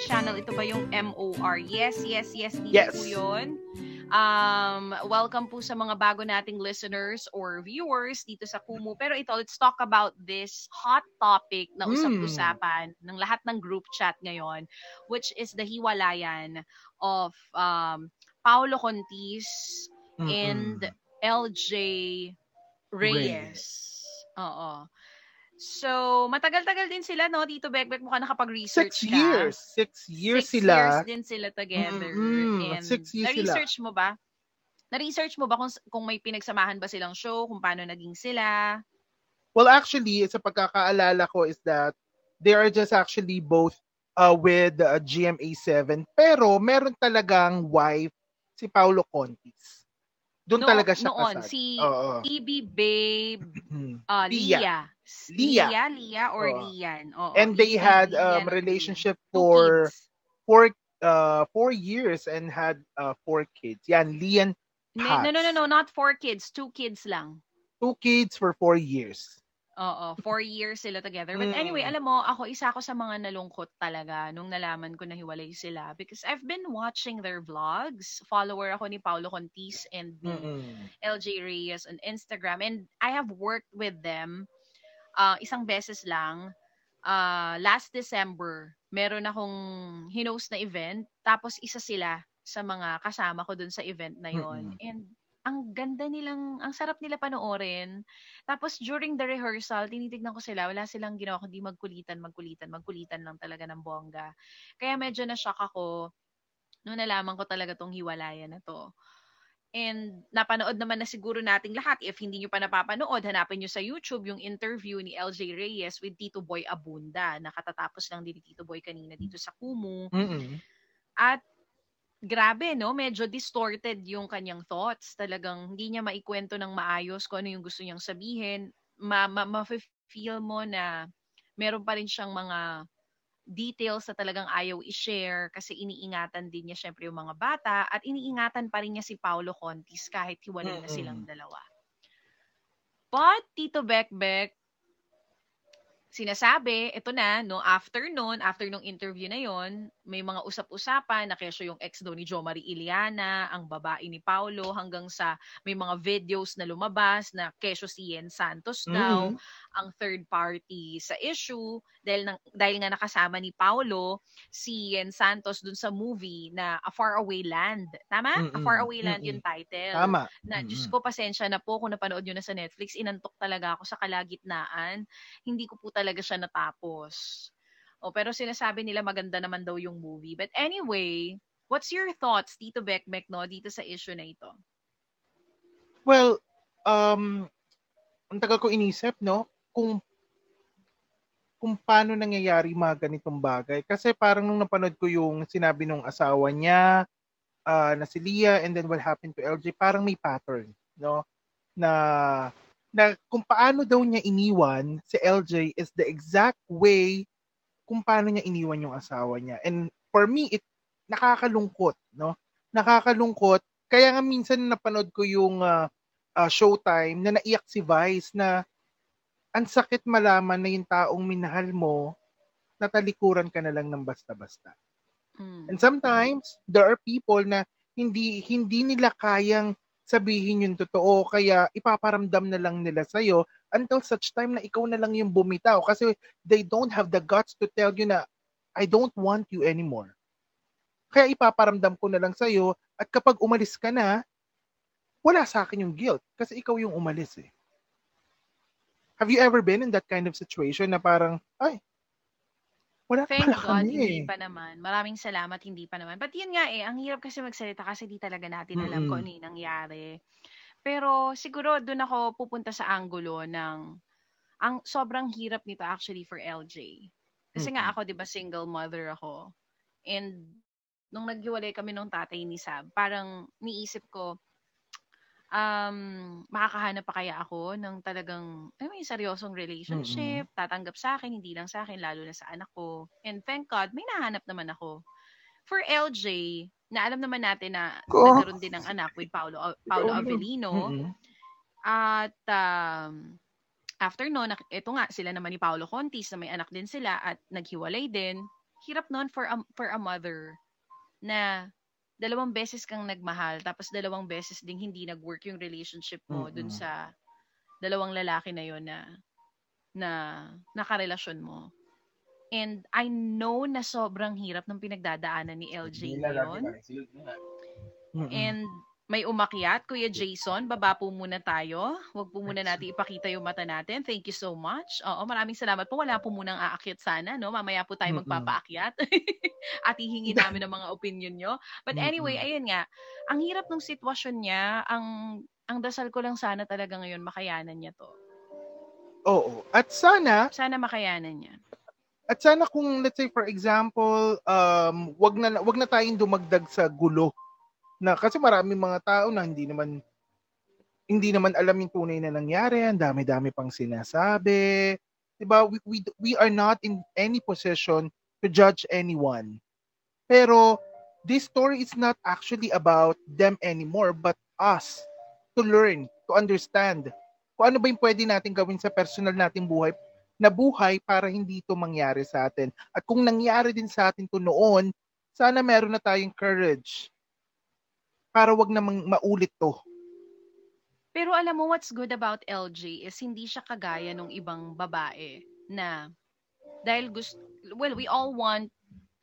channel. Ito ba yung MOR? Yes, yes, yes. Dito Yes. po yun. Um, welcome po sa mga bago nating listeners or viewers dito sa Kumu. Pero ito, let's talk about this hot topic na Mm. usap-usapan ng lahat ng group chat ngayon, which is the hiwalayan of um, Paolo Contis and LJ Reyes. Oo. So, matagal-tagal din sila, no? Tito Bekbek, mukha nakapag-research Six ka. years. Six years Six sila. years din sila together. Mm-mm. And Six years sila. na-research mo ba? Na-research mo ba kung, kung may pinagsamahan ba silang show, kung paano naging sila? Well, actually, sa pagkakaalala ko is that they are just actually both uh, with uh, GMA7 pero meron talagang wife si Paulo Contis. Doon No- talaga siya noon, kasal. si Oo. EB Babe, uh, Lia. Lia. Lia. Lia, Lia, or Oo. Lian. Oo, And they EB, had um, relationship Lian. For four uh four years and had uh four kids. Yan, Lian No, no, no, no, not four kids. Two kids lang. two kids for four years. Oo, four years sila together. But anyway, Mm. alam mo, ako isa ako sa mga nalungkot talaga nung nalaman ko na hiwalay sila because I've been watching their vlogs. Follower ako ni Paulo Contis and ni. LJ Reyes on Instagram and I have worked with them uh, isang beses lang. Uh, last December, meron akong hinost na event tapos isa sila sa mga kasama ko dun sa event na yon. And ang ganda nilang, ang sarap nila panoorin. Tapos during the rehearsal, tinitignan ko sila, wala silang ginawa kundi magkulitan, magkulitan, magkulitan lang talaga ng bongga. Kaya medyo na-shock ako nung nalaman ko talaga tong hiwalayan na to. And napanood naman na siguro nating lahat. If hindi nyo pa napapanood, hanapin nyo sa YouTube yung interview ni LJ Reyes with Tito Boy Abunda. Nakatatapos lang din ni Tito Boy kanina dito sa Kumu. Mm-mm. At grabe, no? Medyo distorted yung kanyang thoughts. Talagang hindi niya maikwento ng maayos kung ano yung gusto niyang sabihin. Ma, ma, ma-feel mo na meron pa rin siyang mga details na talagang ayaw i-share kasi iniingatan din niya syempre yung mga bata at iniingatan pa rin niya si Paolo Contis kahit hiwalay na silang dalawa. But, Tito Bekbek, sinasabi, ito na, no, after nun, after nung interview na yon may mga usap-usapan na kesyo yung ex daw ni Jo Marie Iliana, ang babae ni Paulo, hanggang sa may mga videos na lumabas na kesyo si Yen Santos daw, Mm-mm. Ang third party sa issue dahil nang, dahil nga nakasama ni Paulo si Yen Santos dun sa movie na A Faraway Land. Tama? A Mm-mm. Faraway Land Mm-mm. yung title Tama. na Mm-mm. ko pasensya na po kung napanood nyo na sa Netflix, inantok talaga ako sa kalagitnaan. Hindi ko po talaga siya natapos. O, pero sinasabi nila maganda naman daw yung movie. But anyway, what's your thoughts, Tito Bekbek, no, dito sa issue na ito? Well, um, ang tagal ko inisip, no? Kung kung paano nangyayari mga ganitong bagay. Kasi parang nung napanood ko yung sinabi nung asawa niya ah, na si Leah and then what happened to LJ, parang may pattern, no? Na na kung paano daw niya iniwan si LJ is the exact way kung paano niya iniwan yung asawa niya. And for me, it nakakalungkot, no? Nakakalungkot. Kaya nga minsan napanood ko yung ah, ah, Showtime na naiyak si Vice na ang sakit malaman na yung taong minahal mo natalikuran ka na lang ng basta-basta. Mm. And sometimes there are people na hindi hindi nila kayang sabihin yung totoo kaya ipaparamdam na lang nila sa until such time na ikaw na lang yung bumitaw kasi they don't have the guts to tell you na I don't want you anymore. Kaya ipaparamdam ko na lang sa at kapag umalis ka na wala sa akin yung guilt kasi ikaw yung umalis eh. Have you ever been in that kind of situation na parang ay wala Thank pala God, kami hindi eh. pa naman. Maraming salamat, hindi pa naman. But yun nga eh, ang hirap kasi magsalita kasi di talaga natin alam Mm-mm. kung ano yung nangyari. Pero siguro doon ako pupunta sa angulo ng ang sobrang hirap nito actually for LJ. Kasi nga Mm-mm. ako, di ba, single mother ako. And nung naghiwalay kami nung tatay ni Sab, parang niisip ko, um, makakahanap pa kaya ako ng talagang, ay, may seryosong relationship, tatanggap sa akin, hindi lang sa akin, lalo na sa anak ko. And thank God, may nahanap naman ako. For LJ, na alam naman natin na Ko. nagkaroon din ng anak with Paolo, Paolo. Avellino. Mm-mm. At um, after no, eto nga, sila naman ni Paolo Contis na may anak din sila at naghiwalay din. hirap noon for a, for a mother na dalawang beses kang nagmahal tapos dalawang beses ding hindi nag-work yung relationship mo Mm-mm. dun sa dalawang lalaki na yon na na nakarelasyon mo. And I know na sobrang hirap ng pinagdadaanan ni LJ ngayon. And may umakyat, Kuya Jason, baba po muna tayo. Huwag po muna natin ipakita yung mata natin. Thank you so much. Oo, maraming salamat po. Wala po munang aakyat sana, no? Mamaya po tayo magpapaakyat. At hihingi namin ng mga opinion nyo. But anyway, ayun nga. Ang hirap ng sitwasyon niya. Ang ang dasal ko lang sana talaga ngayon, makayanan niya to. Oo. At sana, Sana makayanan niya. at sana kung let's say for example, um wag na wag na tayong dumagdag sa gulo na kasi maraming mga tao na hindi naman hindi naman alam yung tunay na nangyari, ang dami-dami pang sinasabi. 'Di ba? We, we we are not in any position to judge anyone. Pero this story is not actually about them anymore but us to learn, to understand kung ano ba yung pwede natin gawin sa personal nating buhay na buhay para hindi ito mangyari sa atin. At kung nangyari din sa atin to noon, sana meron na tayong courage para wag namang maulit to. Pero alam mo what's good about LJ is hindi siya kagaya ng ibang babae na dahil gusto well we all want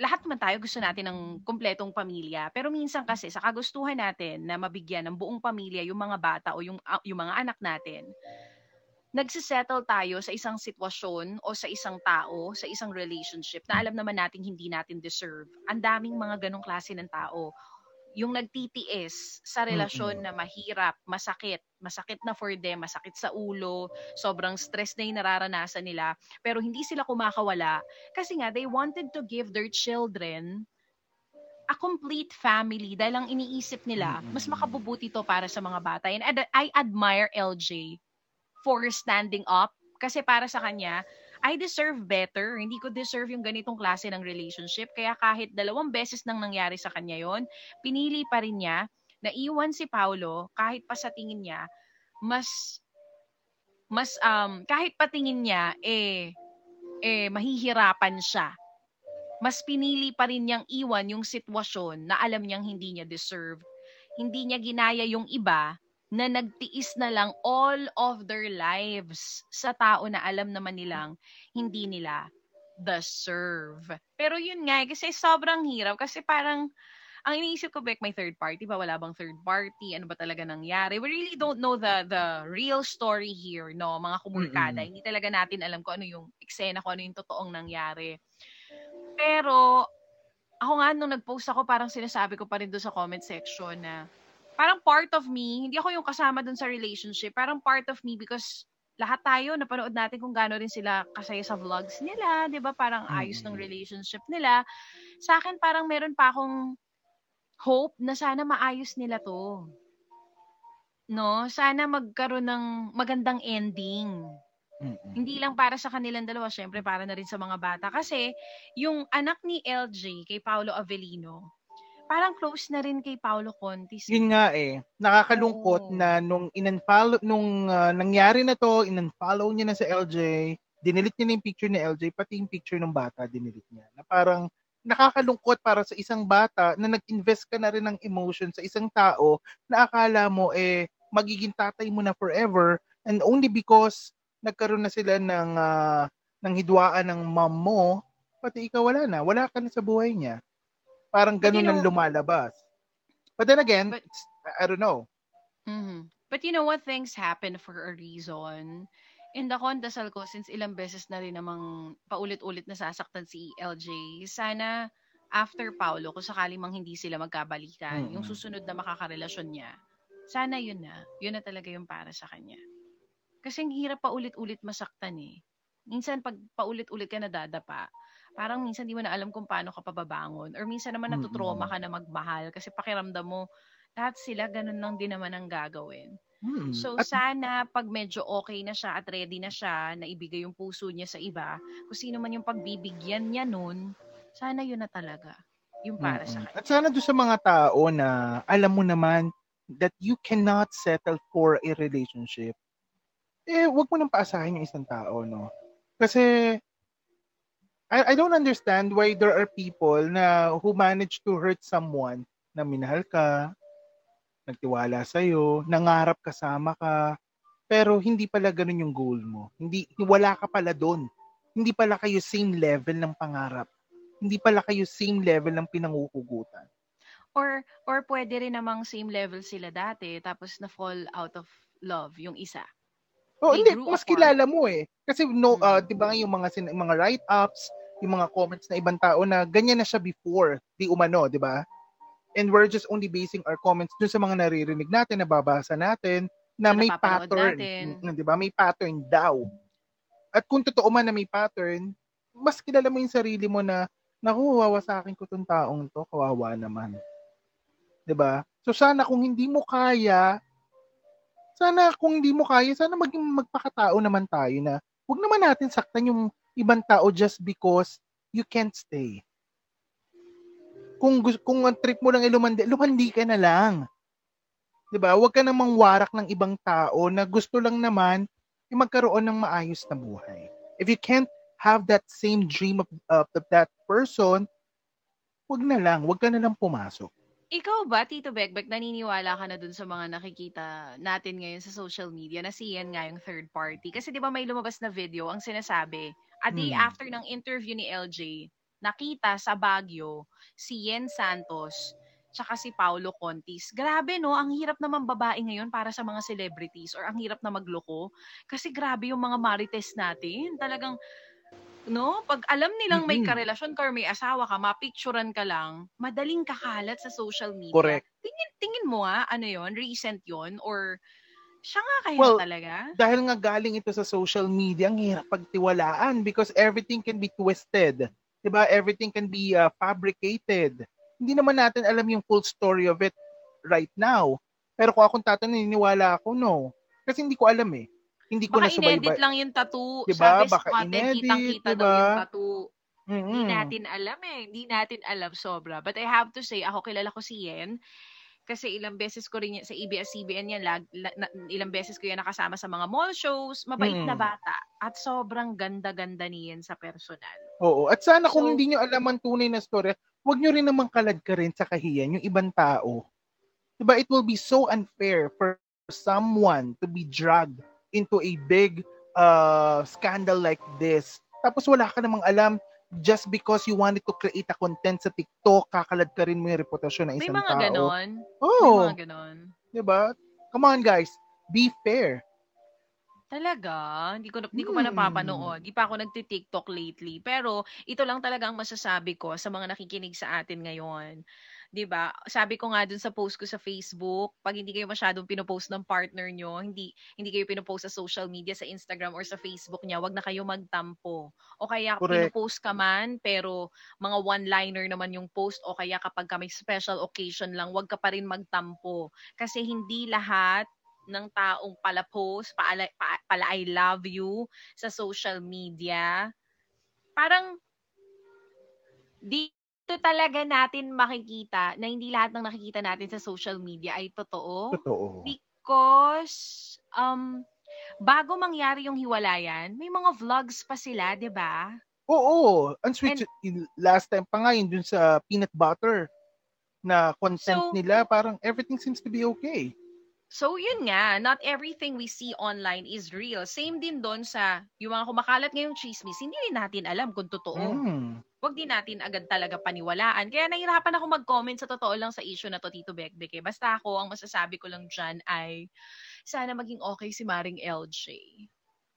lahat naman tayo gusto natin ng kumpletong pamilya. Pero minsan kasi sa kagustuhan natin na mabigyan ng buong pamilya yung mga bata o yung yung mga anak natin, nagsisettle tayo sa isang sitwasyon o sa isang tao, sa isang relationship na alam naman natin hindi natin deserve. Ang daming mga ganong klase ng tao. Yung nagtitiis sa relasyon Mm-mm. na mahirap, masakit, masakit na for them, masakit sa ulo, sobrang stress na yung nararanasan nila, pero hindi sila kumakawala kasi nga they wanted to give their children a complete family dahil ang iniisip nila, Mm-mm. mas makabubuti to para sa mga bata. And I admire LJ for standing up kasi para sa kanya, I deserve better. Hindi ko deserve yung ganitong klase ng relationship. Kaya kahit dalawang beses nang nangyari sa kanya yon, pinili pa rin niya na iwan si Paulo kahit pa sa tingin niya, mas mas um kahit pa tingin niya eh eh mahihirapan siya. Mas pinili pa rin niyang iwan yung sitwasyon na alam niyang hindi niya deserve. Hindi niya ginaya yung iba na nagtiis na lang all of their lives sa tao na alam naman nilang hindi nila deserve. Pero yun nga, eh, kasi sobrang hirap. Kasi parang, ang iniisip ko, Beck, may third party ba? Wala bang third party? Ano ba talaga nangyari? We really don't know the the real story here, no? Mga kumulkada. Mm-mm. Hindi talaga natin alam kung ano yung eksena, kung ano yung totoong nangyari. Pero, ako nga nung nag-post ako, parang sinasabi ko pa rin doon sa comment section na parang part of me, hindi ako yung kasama doon sa relationship, parang part of me because lahat tayo, napanood natin kung gaano rin sila kasaya sa vlogs nila, di ba? Parang ayos ng relationship nila. Sa akin, parang meron pa akong hope na sana maayos nila to. No? Sana magkaroon ng magandang ending. Mm-mm. Hindi lang para sa kanilang dalawa, syempre para na rin sa mga bata. Kasi yung anak ni LJ kay Paolo Avellino, parang close na rin kay Paolo Contis. Yun nga eh, nakakalungkot Oo. na nung in-unfollow, nung ah, nangyari na to, in-unfollow niya na sa LJ, dinilit niya na yung picture ni LJ, pati yung picture ng bata, dinilit niya. Na parang nakakalungkot para sa isang bata na nag-invest ka na rin ng emotion sa isang tao na akala mo eh magiging tatay mo na forever and only because nagkaroon na sila ng ah, ng hidwaan ng mom mo, pati ikaw wala na, wala ka na sa buhay niya. Parang you ganun ang lumalabas. But then again, But- I don't know. Mhm. But you know what? Things happen for a reason. And ako, ang dasal ko, since ilang beses na rin namang paulit-ulit na sasaktan si LJ, sana after Paulo, kung sakali mang hindi sila magkabalikan, yung Mm-mm. susunod na makakarelasyon niya, sana yun na. Yun na talaga yung para sa kanya. Kasi ang hirap paulit-ulit masaktan eh. Minsan pag paulit-ulit ka nadadapa, parang minsan di mo na alam kung paano ka pababangon. Or minsan naman natutroma ka na magmahal kasi pakiramdam mo, lahat sila ganun lang din naman ang gagawin. Hmm. So At sana pag medyo okay na siya at ready na siya na ibigay yung puso niya sa iba, kung sino man yung pagbibigyan niya nun, sana yun na talaga. Yung para sa Mm-mm. kanya. At sana doon sa mga tao na alam mo naman that you cannot settle for a relationship, eh, wag mo nang paasahin yung isang tao, no? Kasi, I, I don't understand why there are people na who manage to hurt someone na minahal ka, nagtiwala sa'yo, nangarap kasama ka, pero hindi pala ganun yung goal mo. Hindi, wala ka pala doon. Hindi pala kayo same level ng pangarap. Hindi pala kayo same level ng pinanguhugutan. Or or pwede rin namang same level sila dati tapos na fall out of love yung isa. Oh, They hindi, mas apart. kilala mo eh. Kasi no, ah, 'di ba yung mga sin- mga write-ups, yung mga comments na ibang tao na ganyan na siya before, di umano, 'di ba? And we're just only basing our comments dun sa mga naririnig natin, nababasa natin na Sa may pattern, natin. Mm, 'di ba? May pattern daw. At kung totoo man na may pattern, mas kilala mo yung sarili mo na naku, wawa sa akin ko tong taong to, kawawa naman. 'Di ba? So sana kung hindi mo kaya, sana kung hindi mo kaya, sana maging magpakatao naman tayo na huwag naman natin saktan yung ibang tao just because you can't stay. Kung kung ang trip mo lang ay lumandi, lumandi ka na lang. 'Di ba? Huwag ka namang warak ng ibang tao na gusto lang naman yung magkaroon ng maayos na buhay. If you can't have that same dream of, of that person, huwag na lang, huwag ka na lang pumasok. Ikaw ba, Tito Bekbek, naniniwala ka na dun sa mga nakikita natin ngayon sa social media na si Yen nga yung third party? Kasi di ba may lumabas na video ang sinasabi, a day Hmm. after ng interview ni LJ, nakita sa Baguio si Yen Santos tsaka si Paulo Contis. Grabe no, ang hirap naman babae ngayon para sa mga celebrities or ang hirap na magloko. Kasi grabe yung mga marites natin. Talagang no, pag alam nilang may karelasyon ka or may asawa ka, mapicturean ka lang, madaling kakalat sa social media. Correct. Tingin, tingin mo nga, ano yon recent yon or siya nga kaya Well, talaga? dahil nga galing ito sa social media, ang hirap pagtiwalaan because everything can be twisted. 'Di ba? Everything can be uh, fabricated. Hindi naman natin alam yung full story of it right now. Pero kung akong tatanungin, naniniwala ako, no. Kasi hindi ko alam eh. Hindi ko Baka na subayba. inedit lang yung tattoo. Diba? Sabi sa Baka content, inedit, kitang-kita daw diba? yung tattoo. Hindi Mm-mm. natin alam eh. Hindi natin alam sobra. But I have to say, ako kilala ko si Yen. Kasi ilang beses ko rin yan, sa ABS-CBN yan, lag, la- na- ilang beses ko yan nakasama sa mga mall shows. Mabait na Mm. bata. At sobrang ganda-ganda niyan sa personal. Oo. At sana kung So- hindi nyo alam ang tunay na story, huwag nyo rin namang kalad ka rin sa kahiyan yung ibang tao. Diba? It will be so unfair for someone to be dragged into a big uh, scandal like this. Tapos wala ka namang alam just because you wanted to create a content sa TikTok, kakalad ka rin mo yung reputasyon ng May isang mga tao. ganon. Oo. May mga ganon. Diba? Come on guys, be fair. Talaga? Hindi ko, hindi ko pa Hmm. napapanood. Hindi pa ako nagti-TikTok lately. Pero ito lang talaga ang masasabi ko sa mga nakikinig sa atin ngayon. 'Di ba? Sabi ko nga dun sa post ko sa Facebook, pag hindi kayo masyadong pinopost ng partner nyo, hindi hindi kayo pinopost sa social media, sa Instagram or sa Facebook niya, wag na kayo magtampo. O kaya Correct. pinopost ka man, pero mga one-liner naman yung post o kaya kapag ka may special occasion lang, wag ka pa rin magtampo. Kasi hindi lahat ng taong pala post, pala, pa, pala I love you sa social media, parang dito talaga natin makikita na hindi lahat ng nakikita natin sa social media ay totoo. Totoo. Because, um, bago mangyari yung hiwalayan, may mga vlogs pa sila, di ba? Oo. Ang sweet. last time pa nga yun dun sa peanut butter na content So- nila, parang everything seems to be okay. So, yun nga, not everything we see online is real. Same din doon sa, yung mga kumakalat ngayong chismis, hindi rin natin alam kung totoo. Mm. Huwag din natin agad talaga paniwalaan. Kaya nahirapan ako mag-comment sa totoo lang sa issue na to, Tito Bekbek. Eh. Basta ako, ang masasabi ko lang dyan ay, sana maging okay si Maring LJ.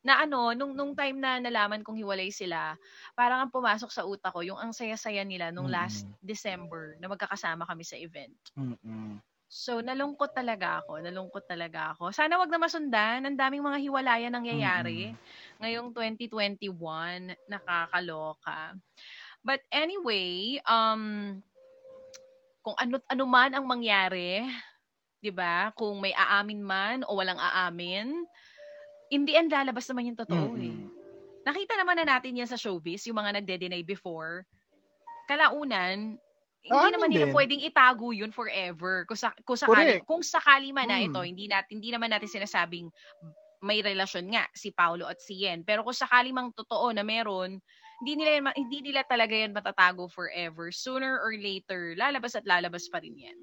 Na ano, nung, nung time na nalaman kong hiwalay sila, parang ang pumasok sa utak ko, yung ang saya-saya nila nung last Mm. December na magkakasama kami sa event. Mm-mm. So, nalungkot talaga ako. Nalungkot talaga ako. Sana wag na masundan. Ang daming mga hiwalayan nangyayari. Ngayong 2021, nakakaloka. But anyway, um, kung ano, ano man ang mangyari, 'di ba? Kung may aamin man o walang aamin, in the end lalabas naman yung totoo eh. Mm-mm. Nakita naman na natin yan sa showbiz, yung mga nagde-deny before. Kalaunan, hindi Aamin naman nila din. pwedeng itago yun forever. Kung, sa, kung sakali, Correct. kung sakali man na Mm. ito, hindi, natin, hindi naman natin sinasabing may relasyon nga si Paulo at si Yen. Pero kung sakali mang totoo na meron, hindi nila hindi nila talaga yan matatago forever. Sooner or later, lalabas at lalabas pa rin yan.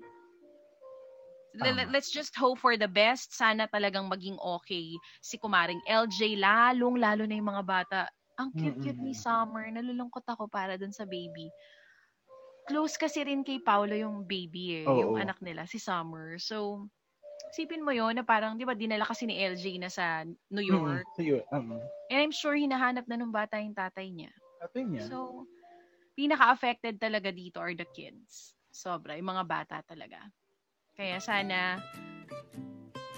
Tama. Let's just hope for the best. Sana talagang maging okay si kumaring LJ, lalong lalo na yung mga bata. Ang cute-cute ni. Summer. Nalulungkot ako para dun sa baby. Close kasi rin kay Paolo yung baby eh. Oo. Yung anak nila, si Summer. So, sipin mo yon na parang, di ba, dinala kasi ni LJ na sa New York. Mm, Sige, um, And I'm sure hinahanap na nung bata yung tatay niya. tatay niya. So, pinaka-affected talaga dito are the kids. Sobra, yung mga bata talaga. Kaya sana,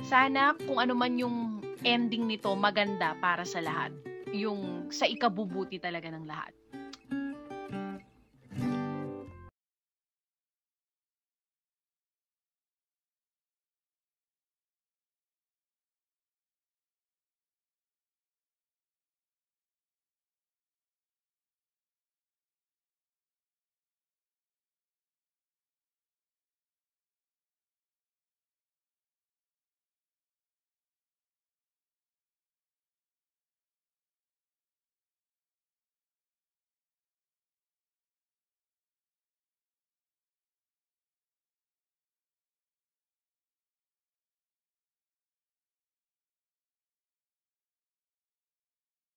sana kung ano man yung ending nito, maganda para sa lahat. Yung sa ikabubuti talaga ng lahat.